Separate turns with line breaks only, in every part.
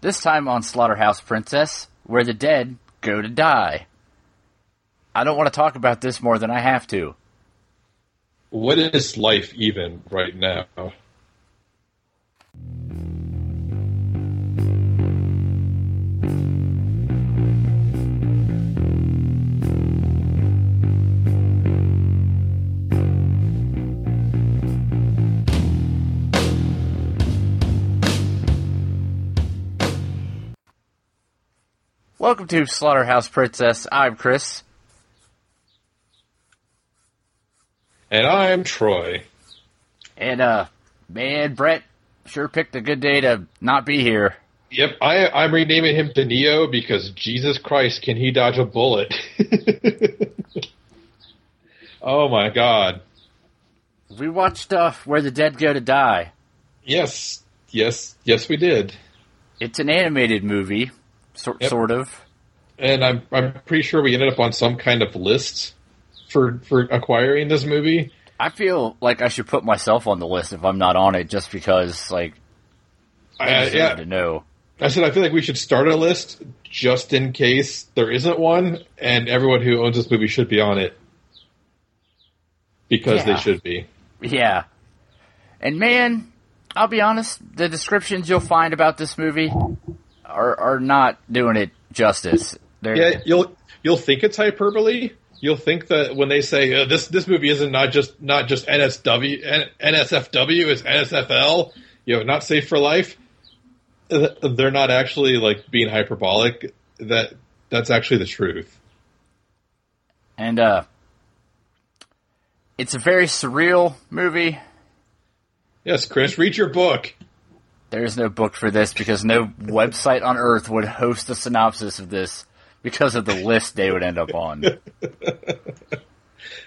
This time on Slaughterhouse Princess, where the dead go to die. I don't want to talk about this more than I have to.
What is life even right now?
Welcome to Slaughterhouse Princess. I'm Chris.
And I'm Troy.
And, uh, man, Brett sure picked a good day to not be here.
Yep, I, I'm renaming him to Neo because Jesus Christ, can he dodge a bullet? oh my god.
We watched, uh, Where the Dead Go to Die.
Yes, yes, yes, we did.
It's an animated movie, so-
Yep.
sort of.
And I'm I'm pretty sure we ended up on some kind of list for for acquiring this movie.
I feel like I should put myself on the list if I'm not on it, just because, like, I uh,
I,
deserve
yeah,
to know.
I said I feel like we should start a list just in case there isn't one, and everyone who owns this movie should be on it because
Yeah.
they should be.
Yeah. And man, I'll be honest, the descriptions you'll find about this movie are are not doing it justice. They're,
Yeah, you'll you'll think it's hyperbole. You'll think that when they say uh, this this movie isn't not just not just NSW N- NSFW is NSFL, you know, not safe for life. They're not actually like being hyperbolic. That that's actually the truth.
And uh it's a very surreal movie.
Yes, Chris, read your book.
There's no book for this because no website on earth would host a synopsis of this because of the list they would end up on.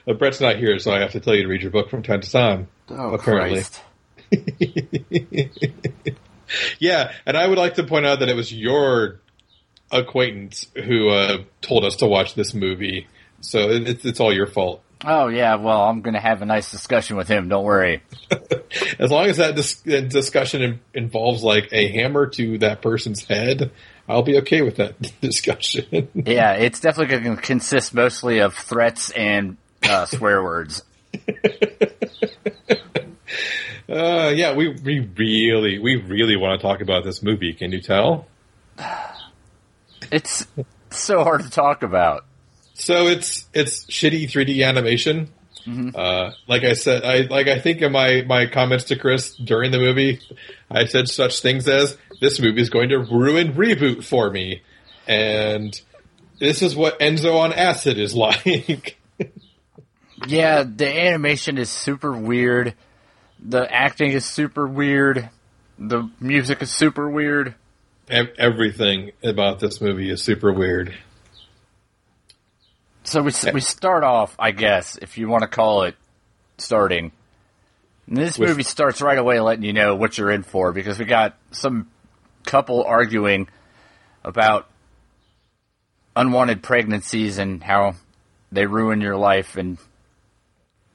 Uh, Brett's not here, so I have to tell you to read your book from time to time.
Oh,
Apparently. Yeah, and I would like to point out that it was your acquaintance who uh, told us to watch this movie, so it's it's all your fault.
Oh yeah, well, I'm going to have a nice discussion with him, don't worry.
As long as that dis- discussion in- involves like a hammer to that person's head, I'll be okay with that discussion.
Yeah, it's definitely going to consist mostly of threats and uh, swear words.
uh, yeah, we we really we really want to talk about this movie. Can you tell?
It's so hard to talk about.
So it's it's shitty 3D animation. Uh, like I said, I like I think in my my comments to Chris during the movie, I said such things as this movie is going to ruin reboot for me, and this is what Enzo on acid is like.
Yeah, the animation is super weird. The acting is super weird. The music is super weird.
Ev- Everything about this movie is super weird.
So we we start off, I guess, if you want to call it starting. And this
With-
movie starts right away, letting you know what you're in for because we got some couple arguing about unwanted pregnancies and how they ruin your life and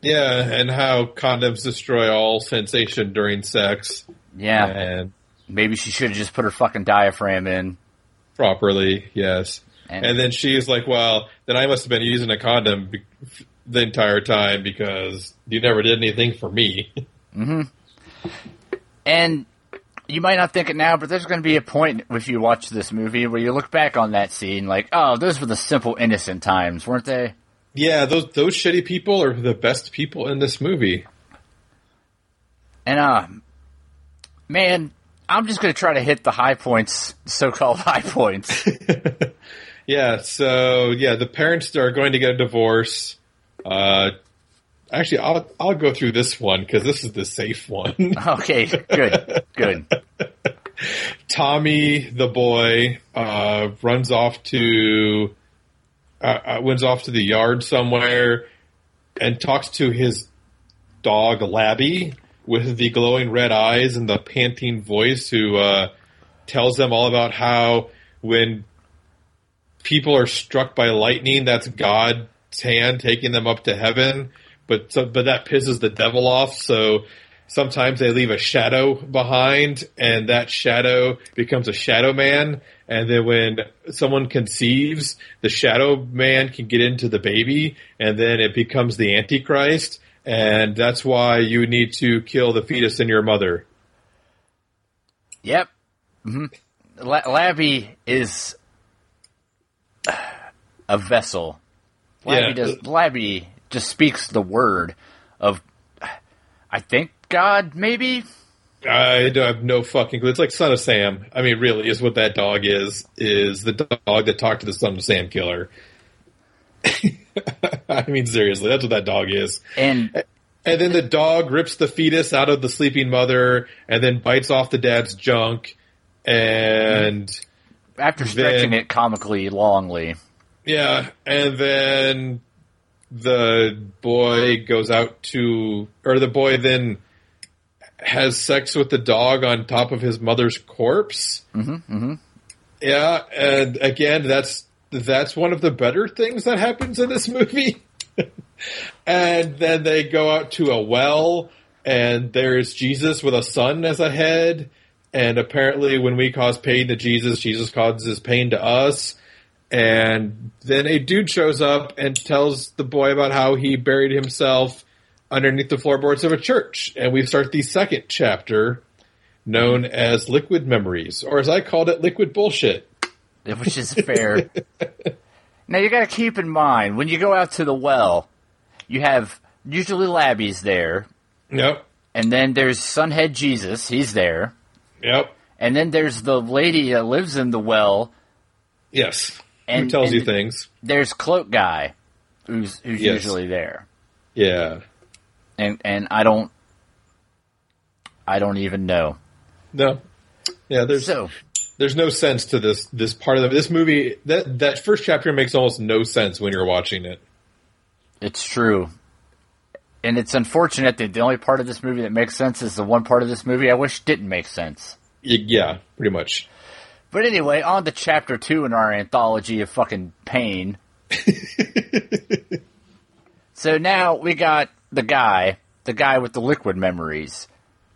Yeah, and how condoms destroy all sensation during sex,
yeah,
and
maybe she should have just put her fucking diaphragm in.
properly, yes.
And,
And then she's like, "Well, then I must have been using a condom be- the entire time because you never did anything for me."
and you might not think it now, but there's going to be a point if you watch this movie where you look back on that scene like, oh, those were the simple, innocent times, weren't they?
yeah, those those shitty people are the best people in this movie.
And uh, man, I'm just going to try to hit the high points, so-called high points.
Yeah, so yeah, the parents are going to get a divorce. Uh, actually, I'll I'll go through this one because this is the safe one.
okay, good, good.
Tommy, the boy, uh, runs off to uh, uh, runs off to the yard somewhere and talks to his dog Labby with the glowing red eyes and the panting voice, who uh, tells them all about how when people are struck by lightning, that's God's hand taking them up to heaven. But so, but that pisses the devil off. So sometimes they leave a shadow behind, and that shadow becomes a shadow man. And then when someone conceives, the shadow man can get into the baby, and then it becomes the Antichrist. And that's why you need to kill the fetus in your mother.
Yep. hmm La- Labby is a vessel. Labby
Yeah.
does. Labby just speaks the word of, I think God maybe.
I don't have no fucking clue. It's like Son of Sam. I mean, really, is what that dog is. Is the dog that talked to the Son of Sam killer? I mean, seriously, that's what that dog is.
And
And then the dog rips the fetus out of the sleeping mother, and then bites off the dad's junk. And
after stretching
Then-
it comically longly,
yeah, and then the boy goes out to, or the boy then has sex with the dog on top of his mother's corpse.
hmm hmm
Yeah, and again, that's that's one of the better things that happens in this movie. and then they go out to a well, and there's Jesus with a son as a head. And apparently, when we cause pain to Jesus, Jesus causes pain to us. And then a dude shows up and tells the boy about how he buried himself underneath the floorboards of a church. And we start the second chapter, known as Liquid Memories, or as I called it, Liquid Bullshit.
which is fair. now you got to keep in mind when you go out to the well, you have usually Labby's there,
Yep.
and then there's Sunhead Jesus, he's there,
Yep.
and then there's the lady that lives in the well.
Yes. And, Who
And-
tells you things?
There's Cloak Guy, who's who's
Yes.
usually there,
Yeah.
and and I don't, I don't even know.
No. Yeah. There's
So
there's no sense to this this part of the, this movie. That that first chapter makes almost no sense when you're watching it.
it's true. And it's unfortunate that the only part of this movie that makes sense is the one part of this movie I wish didn't make sense.
Yeah. Pretty much.
But anyway, on to chapter two in our anthology of fucking pain. so now we got the guy, the guy with the liquid memories,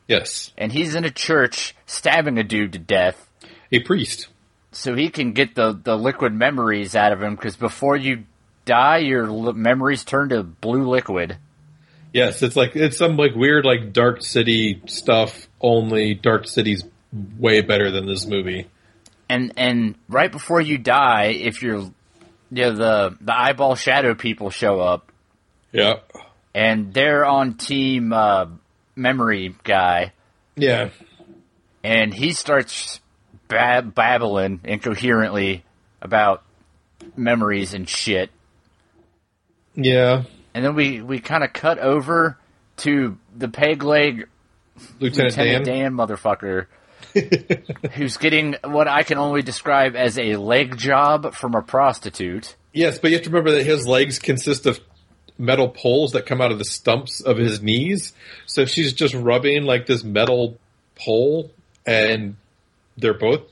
Yes.
and he's in a church stabbing a dude to death
A priest.
so he can get the, the liquid memories out of him because before you die, your memories turn to blue liquid.
Yes. It's like it's some like weird like Dark City stuff. Only Dark City's way better than this movie.
And and right before you die, if you're you know, the the eyeball shadow people show up,
Yeah.
and they're on team uh, memory guy,
Yeah.
and he starts bab- babbling incoherently about memories and shit,
Yeah.
And then we we kind of cut over to the peg leg
Lieutenant,
Lieutenant
Dan.
Dan motherfucker. who's getting what I can only describe as a leg job from a prostitute.
Yes, but you have to remember that his legs consist of metal poles that come out of the stumps of his knees. So she's just rubbing like this metal pole, and they're both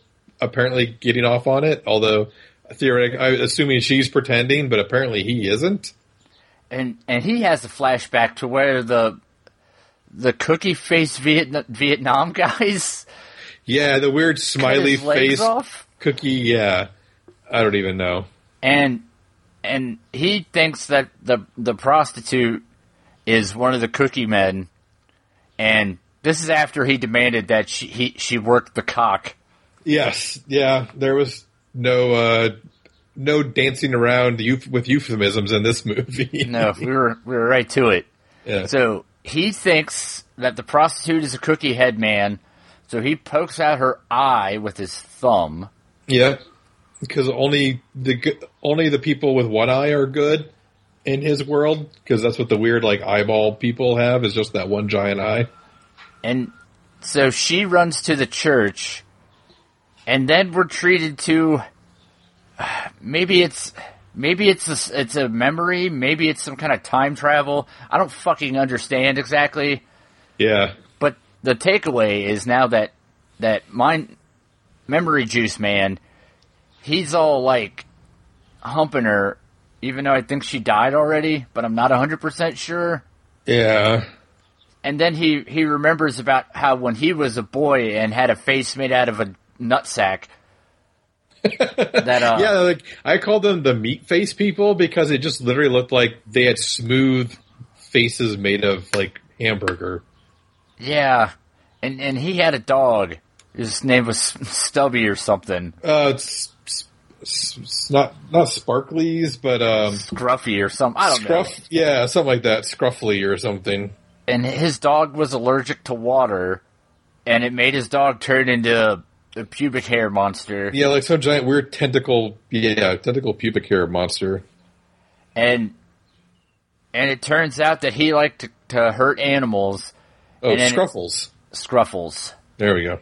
apparently getting off on it. Although theoretically, I'm assuming she's pretending, but apparently he isn't.
And and he has a flashback to where the the cookie face Vietnam, Vietnam guys
Yeah, the weird smiley face
off,
cookie. Yeah, I don't even know.
and and he thinks that the the prostitute is one of the cookie men, and this is after he demanded that she he she work the cock.
Yes, yeah, there was no uh no dancing around with euphemisms in this movie.
No, we were we were right to it.
yeah.
So he thinks that the prostitute is a cookie head man, so he pokes out her eye with his thumb.
Yeah, because only the only the people with one eye are good in his world. Because that's what the weird like eyeball people have is just that one giant eye.
And so she runs to the church, and then we're treated to maybe it's maybe it's a, it's a memory, maybe it's some kind of time travel. I don't fucking understand exactly,
Yeah,
but the takeaway is now that that my memory juice man, he's all like humping her, even though I think she died already, but I'm not hundred percent sure.
yeah,
and then he he remembers about how when he was a boy and had a face made out of a nutsack. that uh,
yeah, like I called them the meat face people because it just literally looked like they had smooth faces made of like hamburger.
Yeah, and and he had a dog. His name was Stubby or something.
Uh, it's, it's, it's not not sparklies, but um,
Scruffy or something. I don't
scruff,
know.
yeah, something like that, scruffly or something.
And his dog was allergic to water, and it made his dog turn into a pubic hair monster.
Yeah, like some giant weird tentacle, yeah, tentacle pubic hair monster.
And and it turns out that he liked to, to hurt animals.
Oh, scruffles.
Scruffles.
There we go.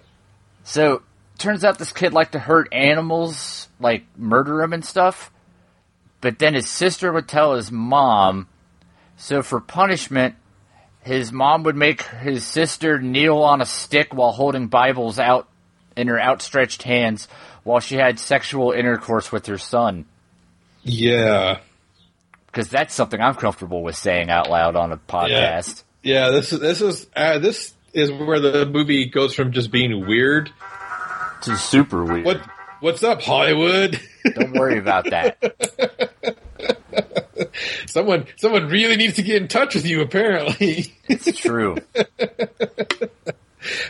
So turns out this kid liked to hurt animals, like murder them and stuff. But then his sister would tell his mom. So for punishment, his mom would make his sister kneel on a stick while holding Bibles out in her outstretched hands while she had sexual intercourse with her son.
Yeah,
Because that's something I'm comfortable with saying out loud on a podcast.
yeah. This is this is uh, this is where the movie goes from just being weird.
to super weird.
What what's up, Hollywood?
Don't worry about that.
someone someone really needs to get in touch with you. Apparently,
It's true.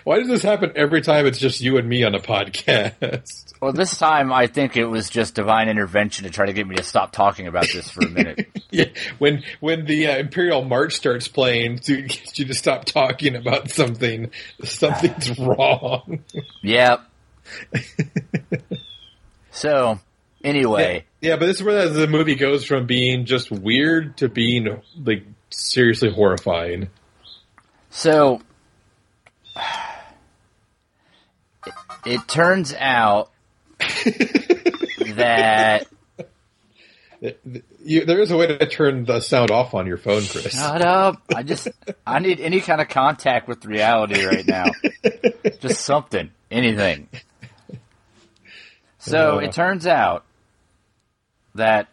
why does this happen every time? It's just you and me on a podcast.
Well, this time I think it was just divine intervention to try to get me to stop talking about this for a minute.
Yeah, when when the uh, Imperial March starts playing to get you to stop talking about something, something's wrong.
yep. so, anyway,
Yeah, but this is where the movie goes from being just weird to being like seriously horrifying.
so it, it turns out that
You, there is a way to turn the sound off on your phone, Chris.
shut up. I just I need any kind of contact with reality right now. just something, anything. So
Uh.
it turns out that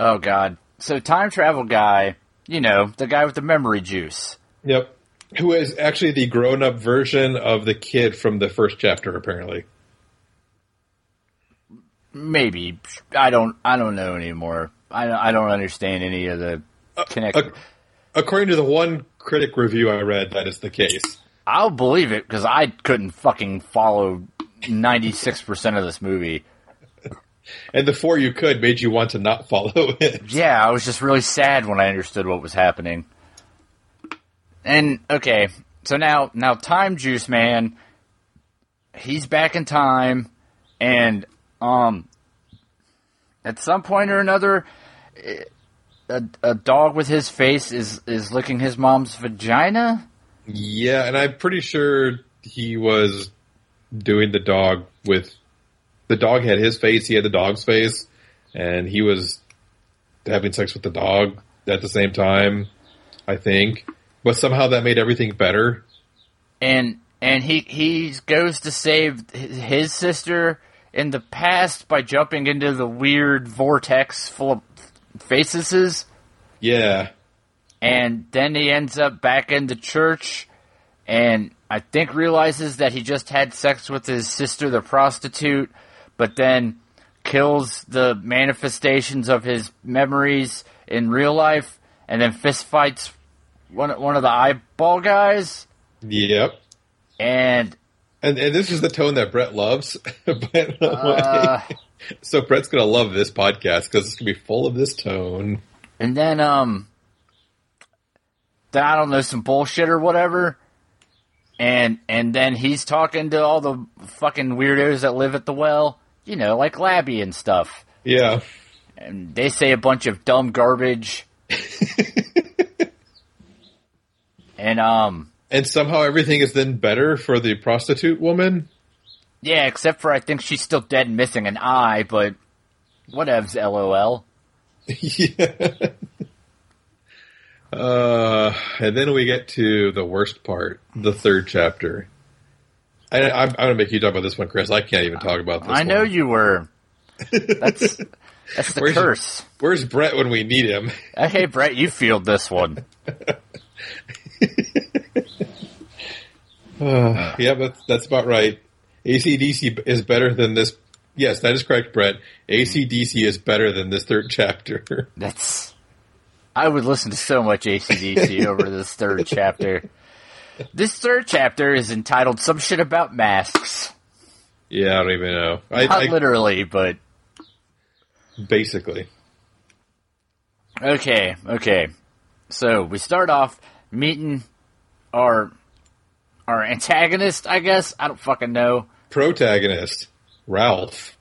oh god. So time travel guy, you know, the guy with the memory juice.
Yep. Who is actually the grown-up version of the kid from the first chapter, apparently.
Maybe I don't I don't know anymore. I don't- I don't understand any of the connection.
Ac- According to the one critic review I read, that is the case.
I'll believe it because I couldn't fucking follow ninety six percent of this movie.
And the four you could made you want to not follow it.
Yeah, I was just really sad when I understood what was happening. And okay, so now now Time Juice Man, he's back in time, and um, at some point or another, eh, a, a dog with his face is is licking his mom's vagina.
Yeah, and I'm pretty sure he was doing the dog with the dog had his face, he had the dog's face, and he was having sex with the dog at the same time, I think. But somehow that made everything better.
and and he he goes to save his sister in the past by jumping into the weird vortex full of faces
Yeah.
and then he ends up back in the church and I think realizes that he just had sex with his sister the prostitute but then kills the manifestations of his memories in real life and then fist fights one one of the eyeball guys
Yep.
and
And and this is the tone that Brett loves. but,
uh,
so Brett's gonna love this podcast because it's gonna be full of this tone.
And then, um, then I don't know, some bullshit or whatever. And, and then he's talking to all the fucking weirdos that live at the well, you know, like Labby and stuff.
Yeah.
And they say a bunch of dumb garbage. and, um,
And somehow everything is then better for the prostitute woman.
yeah, except for I think she's still dead and missing an eye, but whatevs, lol.
yeah. Uh, and then we get to the worst part, the third chapter. I, I'm, I'm gonna make you talk about this one, Chris. I can't even talk about this.
I know
one.
you were. That's, that's the
Where's-
curse.
Where's Brett when we need him?
Hey, Brett, you field this one.
Uh, yeah, that's, that's about right. ACDC is better than this. Yes, that is correct, Brett. ACDC is better than this third chapter.
That's. I would listen to so much ACDC over this third chapter. This third chapter is entitled "Some Shit About Masks."
Yeah, I don't even know. I,
Not
I,
literally, but
basically.
okay, okay. So we start off meeting our our antagonist. I guess I don't fucking know.
Protagonist, Ralph.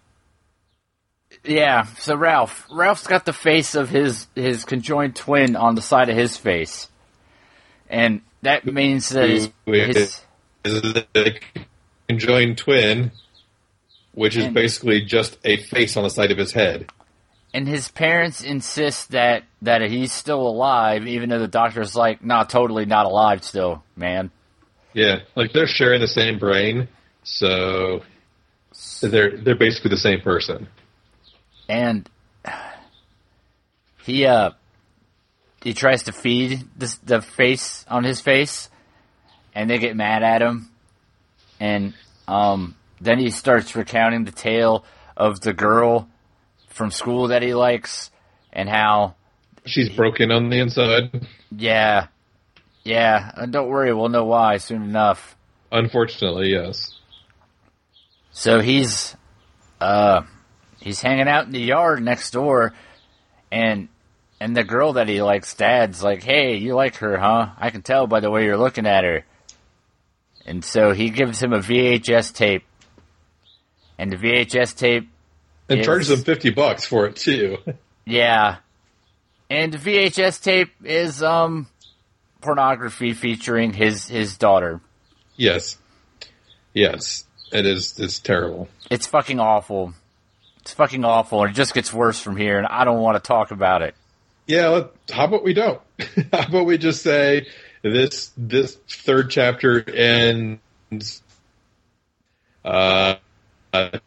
Yeah, so Ralph. Ralph's got the face of his his conjoined twin on the side of his face, and that means that his, his
is a conjoined twin, which is basically just a face on the side of his head.
And his parents insist that that he's still alive, even though the doctor's like, "Nah, totally not alive still, man."
Yeah, like they're sharing the same brain, so they're they're basically the same person.
And he uh he tries to feed this, the face on his face, and they get mad at him, and um then he starts recounting the tale of the girl from school that he likes, and how
She's broken on the inside.
yeah, yeah, and don't worry, we'll know why soon enough.
Unfortunately, yes.
So he's uh he's hanging out in the yard next door and and the girl that he likes dad's like, "Hey, you like her, huh? I can tell by the way you're looking at her." And so he gives him a VHS tape. And the VHS tape
And
Yes.
charges them fifty bucks for it too.
yeah. And VHS tape is um pornography featuring his his daughter.
yes, yes, it is. It's terrible.
It's fucking awful. It's fucking awful, and it just gets worse from here, and I don't want to talk about it.
Yeah, how about we don't? how about we just say this this third chapter ends uh, uh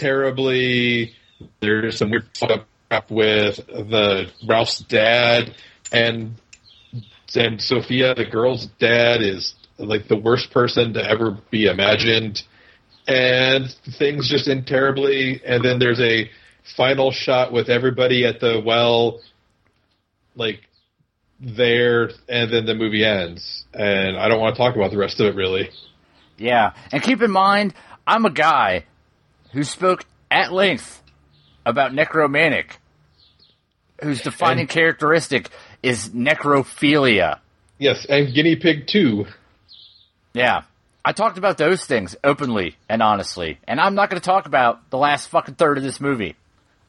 terribly. There's some weird fucked up with the Ralph's dad and and Sophia, the girl's dad, is like the worst person to ever be imagined. And things just end terribly. And then there's a final shot with everybody at the well, like there, and then the movie ends. And I don't want to talk about the rest of it really.
Yeah, and keep in mind, I'm a guy who spoke at length about Nekromantik, whose defining
And-
characteristic is necrophilia.
Yes, and Guinea Pig too.
Yeah. I talked about those things openly and honestly, and I'm not going to talk about the last fucking third of this movie.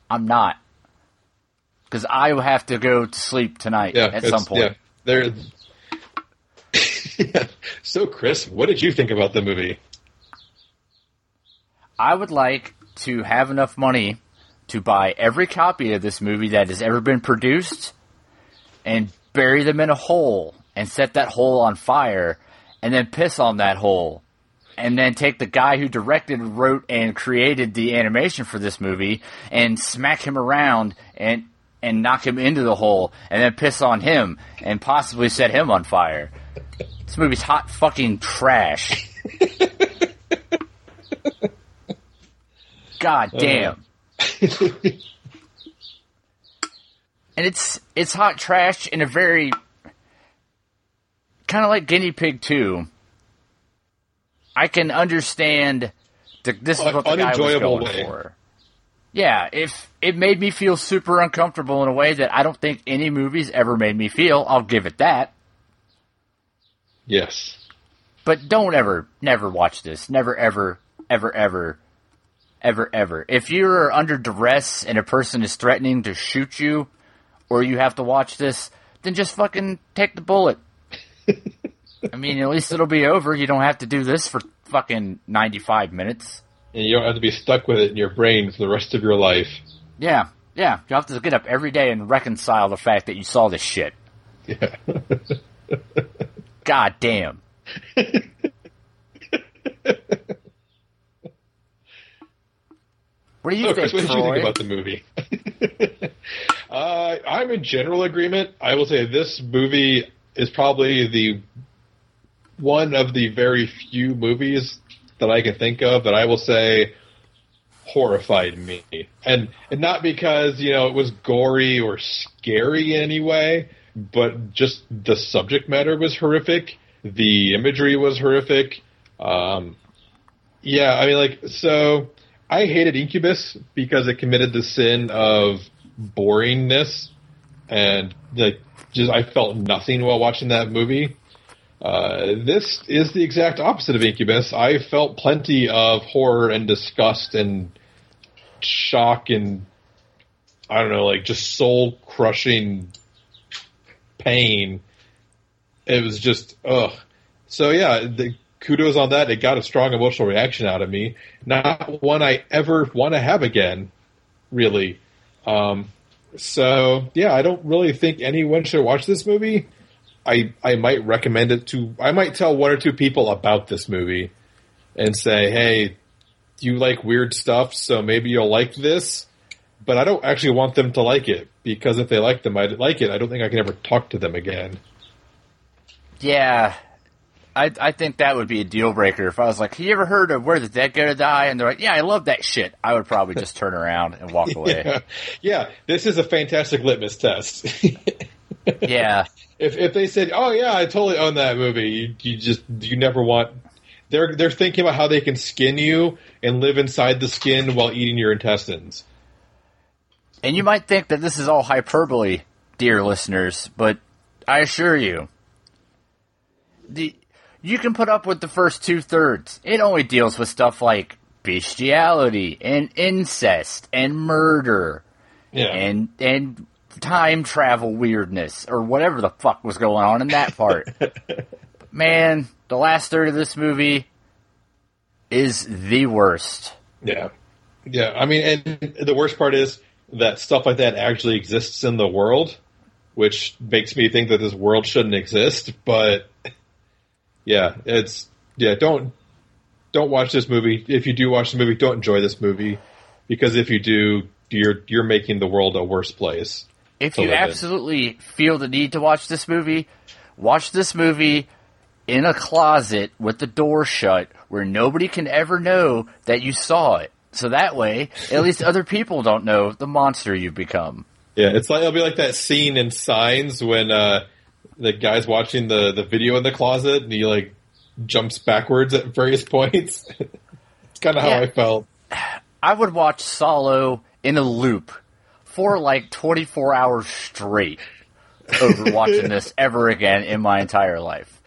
I'm not. Because I will have to go to sleep tonight
Yeah,
at some point.
Yeah, there. so, Chris, what did you think about the movie?
I would like to have enough money to buy every copy of this movie that has ever been produced and bury them in a hole and set that hole on fire and then piss on that hole and then take the guy who directed, wrote, and created the animation for this movie and smack him around and and knock him into the hole and then piss on him and possibly set him on fire. This movie's hot fucking trash. God damn. and it's it's hot trash in a very kind of like guinea pig too. I can understand the, this is what the guy was going
way.
for. Yeah, if it made me feel super uncomfortable in a way that I don't think any movies ever made me feel, I'll give it that.
Yes.
But don't ever, never watch this. Never, ever, ever, ever, ever, ever. If you're under duress and a person is threatening to shoot you, or you have to watch this, then just fucking take the bullet. I mean, at least it'll be over. You don't have to do this for fucking 95 minutes.
And you don't have to be stuck with it in your brain for the rest of your life.
Yeah, yeah. You have to get up every day and reconcile the fact that you saw this shit.
Yeah.
God damn. What do you
So,
think,
Chris, what did you think about the movie? uh, I'm in general agreement. I will say this movie is probably the one of the very few movies that I can think of that I will say horrified me. And and not because, you know, it was gory or scary in any way, but just the subject matter was horrific. The imagery was horrific. Um, yeah, I mean, like, so I hated Incubus because it committed the sin of boringness, and like, just I felt nothing while watching that movie. Uh, this is the exact opposite of Incubus. I felt plenty of horror and disgust and shock and I don't know, like just soul crushing pain. It was just ugh. So yeah, the kudos on that. It got a strong emotional reaction out of me. Not one I ever want to have again, really. Um, so yeah, I don't really think anyone should watch this movie. I I might recommend it to. I might tell one or two people about this movie and say, hey, you like weird stuff, so maybe you'll like this. But I don't actually want them to like it because if they like them, I like it. I don't think I can ever talk to them again.
Yeah, I I think that would be a deal breaker if I was like, "Have you ever heard of Where the Dead Go to Die?" And they're like, "Yeah, I love that shit." I would probably just turn around and walk away.
yeah. yeah, this is a fantastic litmus test.
yeah.
If if they said, "Oh yeah, I totally own that movie," you, you just you never want. They're they're thinking about how they can skin you and live inside the skin while eating your intestines.
And you might think that this is all hyperbole, dear listeners, but I assure you, the you can put up with the first two thirds. It only deals with stuff like bestiality and incest and murder
Yeah,
and and time travel weirdness or whatever the fuck was going on in that part. Man, the last third of this movie is the worst.
yeah, yeah. I mean, and the worst part is that stuff like that actually exists in the world, which makes me think that this world shouldn't exist. But yeah, it's yeah. Don't don't watch this movie. If you do watch the movie, don't enjoy this movie because if you do, you're you're making the world a worse place.
If you
live in.
absolutely feel the need to watch this movie, watch this movie in a closet with the door shut where nobody can ever know that you saw it. So that way, at least other people don't know the monster you've become.
Yeah, it's like it'll be like that scene in Signs when uh, the guy's watching the the video in the closet and he like jumps backwards at various points. it's kind of how
Yeah.
I felt.
I would watch Solo in a loop for like 24 hours straight over watching this ever again in my entire life.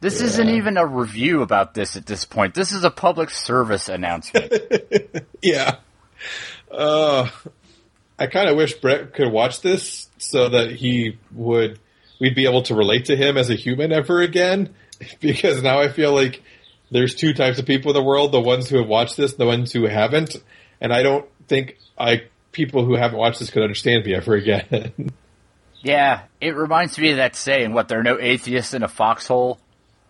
This isn't even a review about this at this point. This is a public service announcement.
Yeah. Uh, I kind of wish Brett could watch this so that he would we'd be able to relate to him as a human ever again. Because now I feel like there's two types of people in the world: the ones who have watched this, the ones who haven't. And I don't think I people who haven't watched this could understand me ever again.
yeah, it reminds me of that saying, what, there are no atheists in a foxhole?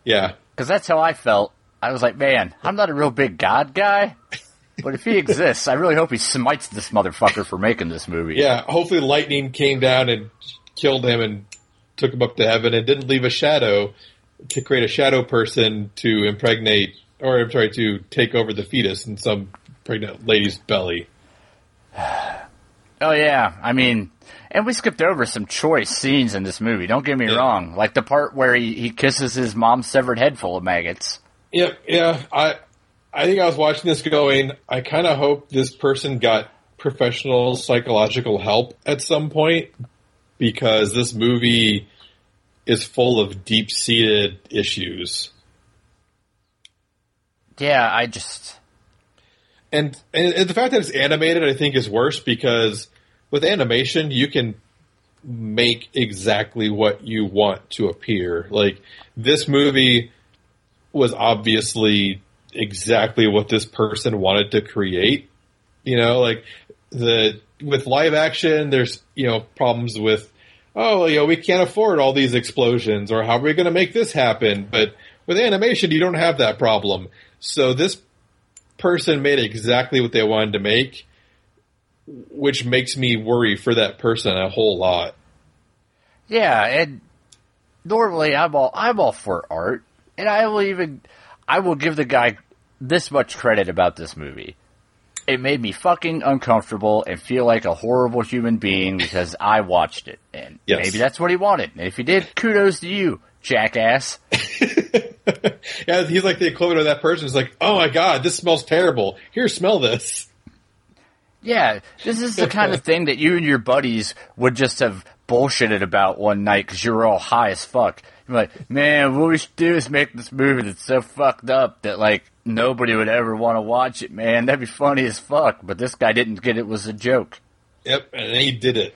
yeah.
Because that's how I felt. I was like, man, I'm not a real big God guy, but if he exists, I really hope he smites this motherfucker for making this movie.
Yeah, hopefully lightning came down and killed him and took him up to heaven and didn't leave a shadow to create a shadow person to impregnate or I'm sorry to take over the fetus in some pregnant lady's belly.
Oh yeah, I mean, and we skipped over some choice scenes in this movie. Don't get me
Yeah.
wrong, like the part where he, he kisses his mom's severed head full of maggots.
Yeah, yeah. I I think I was watching this going, I kind of hope this person got professional psychological help at some point because this movie is full of deep-seated issues.
Yeah, I just
and, and and the fact that it's animated, I think, is worse because with animation, you can make exactly what you want to appear. Like this movie was obviously exactly what this person wanted to create. You know, like the with live action, there's you know problems with oh you know we can't afford all these explosions or how are we going to make this happen? But with animation, you don't have that problem. So this person made exactly what they wanted to make, which makes me worry for that person a whole lot.
yeah, and normally I'm all I'm all for art, and I will even I will give the guy this much credit about this movie. It made me fucking uncomfortable and feel like a horrible human being because I watched it, and
Yes.
maybe that's what he wanted. And if he did, kudos to you, jackass.
yeah, he's like the equivalent of that person who's like, "Oh my god, this smells terrible. Here, smell this."
Yeah, this is the kind of thing that you and your buddies would just have bullshitted about one night because you were all high as fuck. You're like, man, what we should do is make this movie that's so fucked up that like nobody would ever want to watch it, man. That'd be funny as fuck. But this guy didn't get it was a joke.
Yep, and then he did it.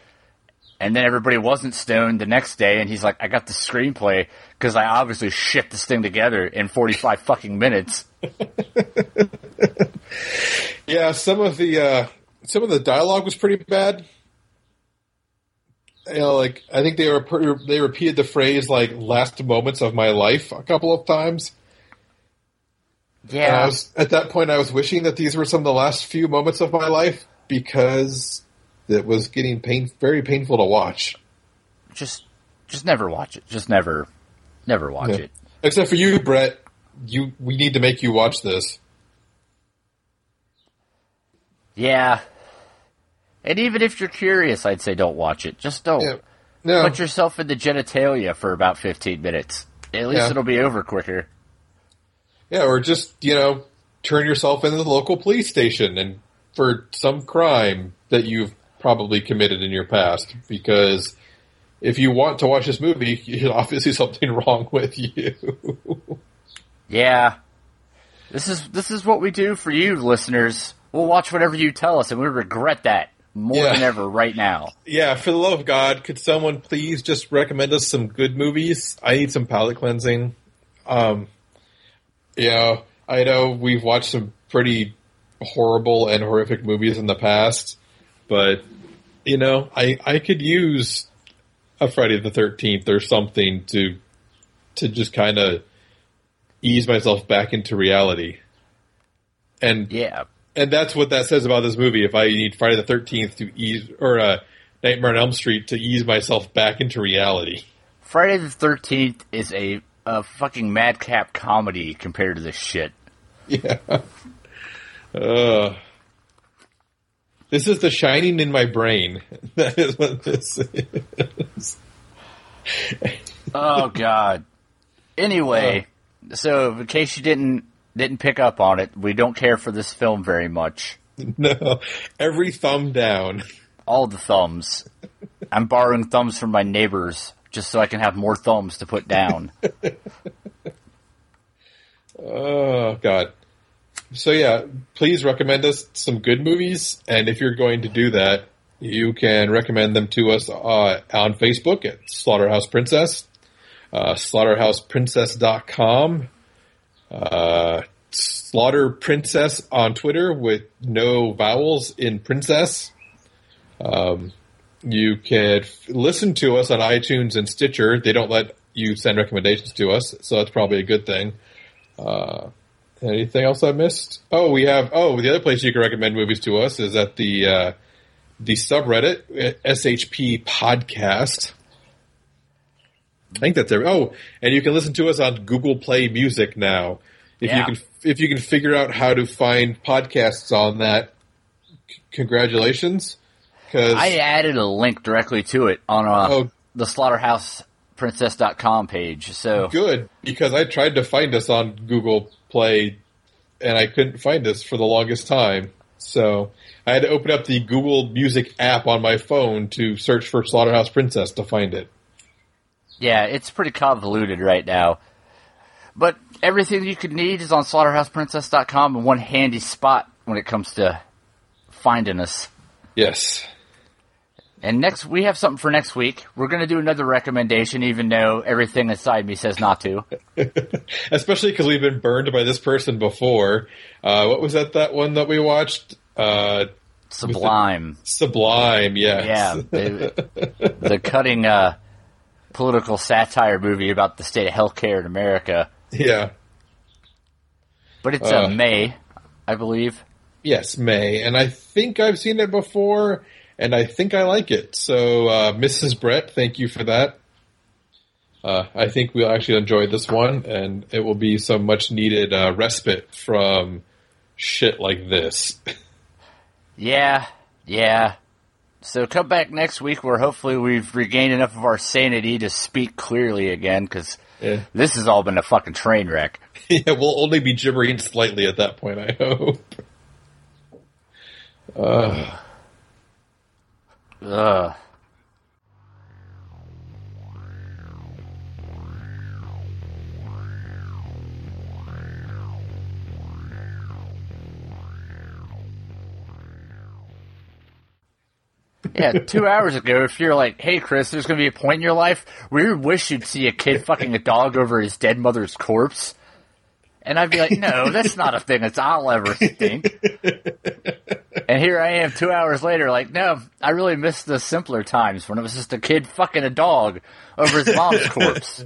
And then everybody wasn't stoned the next day, and he's like, I got the screenplay because I obviously shit this thing together in 45 fucking minutes.
Yeah, some of the uh, some of the dialogue was pretty bad. You know, like I think they were they repeated the phrase like "last moments of my life" a couple of times.
Yeah.
was at that point I was wishing that these were some of the last few moments of my life because it was getting pain very painful to watch.
Just, just never watch it. Just never, never watch
Yeah.
it.
Except for you, Brett. You we need to make you watch this.
Yeah. And even if you're curious, I'd say don't watch it. Just don't.
Yeah. No.
Put yourself in the genitalia for about 15 minutes. At least
Yeah.
it'll be over quicker.
Yeah, or just, you know, turn yourself into the local police station and for some crime that you've probably committed in your past. Because if you want to watch this movie, you obviously something wrong with you.
Yeah. This is this is what we do for you listeners. We'll watch whatever you tell us and we regret that more
Yeah.
than ever right now.
yeah, for the love of God, could someone please just recommend us some good movies? I need some palate cleansing. Um, yeah, I know we've watched some pretty horrible and horrific movies in the past, but you know, I I could use a Friday the Thirteenth or something to to just kind of ease myself back into reality. And
Yeah.
And that's what that says about this movie. If I need Friday the Thirteenth to ease, or uh, Nightmare on Elm Street to ease myself back into reality.
Friday the 13th is a, a fucking madcap comedy compared to this shit.
Yeah. Uh, this is the shining in my brain. That is what this is.
Oh god. Anyway, so in case you didn't didn't pick up on it, we don't care for this film very much.
No, every thumb down.
All the thumbs. I'm borrowing thumbs from my neighbors just so I can have more thumbs to put down.
Oh God. So yeah, please recommend us some good movies, and if you're going to do that, you can recommend them to us uh, on Facebook at Slaughterhouse Princess, uh, slaughterhouseprincess.com, uh, Slaughter Princess on Twitter with no vowels in princess. Um, you can f- listen to us on iTunes and Stitcher. They don't let you send recommendations to us, so that's probably a good thing. Uh, anything else I missed? Oh, we have. Oh, the other place you can recommend movies to us is at the uh, the subreddit SHP Podcast. I think that's there. Oh, and you can listen to us on Google Play Music now. If
Yeah.
you can, if you can figure out how to find podcasts on that, c- congratulations. Because
I added a link directly to it on uh,
Oh.
the slaughterhouseprincess.com page. So
good because I tried to find us on Google Play and I couldn't find us for the longest time. So I had to open up the Google Music app on my phone to search for Slaughterhouse Princess to find it.
Yeah, it's pretty convoluted right now. But everything you could need is on slaughterhouseprincess.com in one handy spot when it comes to finding us.
Yes.
And next, we have something for next week. We're going to do another recommendation, even though everything inside me says not to.
Especially because we've been burned by this person before. Uh, what was that? That one that we watched? Uh,
Sublime.
Sublime. Yes.
Yeah. The, the cutting uh, political satire movie about the state of healthcare in America.
yeah.
But it's
Uh.
uh, May, I believe.
Yes, May, and I think I've seen it before, and I think I like it. So, uh, Mrs. Brett, thank you for that. uh, I think we'll actually enjoy this one, and it will be some much needed uh, respite from shit like this.
Yeah, yeah. So come back next week where hopefully we've regained enough of our sanity to speak clearly again because
Yeah.
this has all been a fucking train wreck.
yeah, we'll only be gibbering slightly at that point, I hope. Uh,
Ugh. Yeah, two hours ago, if you're like, hey, Chris, there's going to be a point in your life where you wish you'd see a kid fucking a dog over his dead mother's corpse. And I'd be like, no, that's not a thing that I'll ever think. and here I am two hours later, like, no, I really miss the simpler times when it was just a kid fucking a dog over his mom's corpse.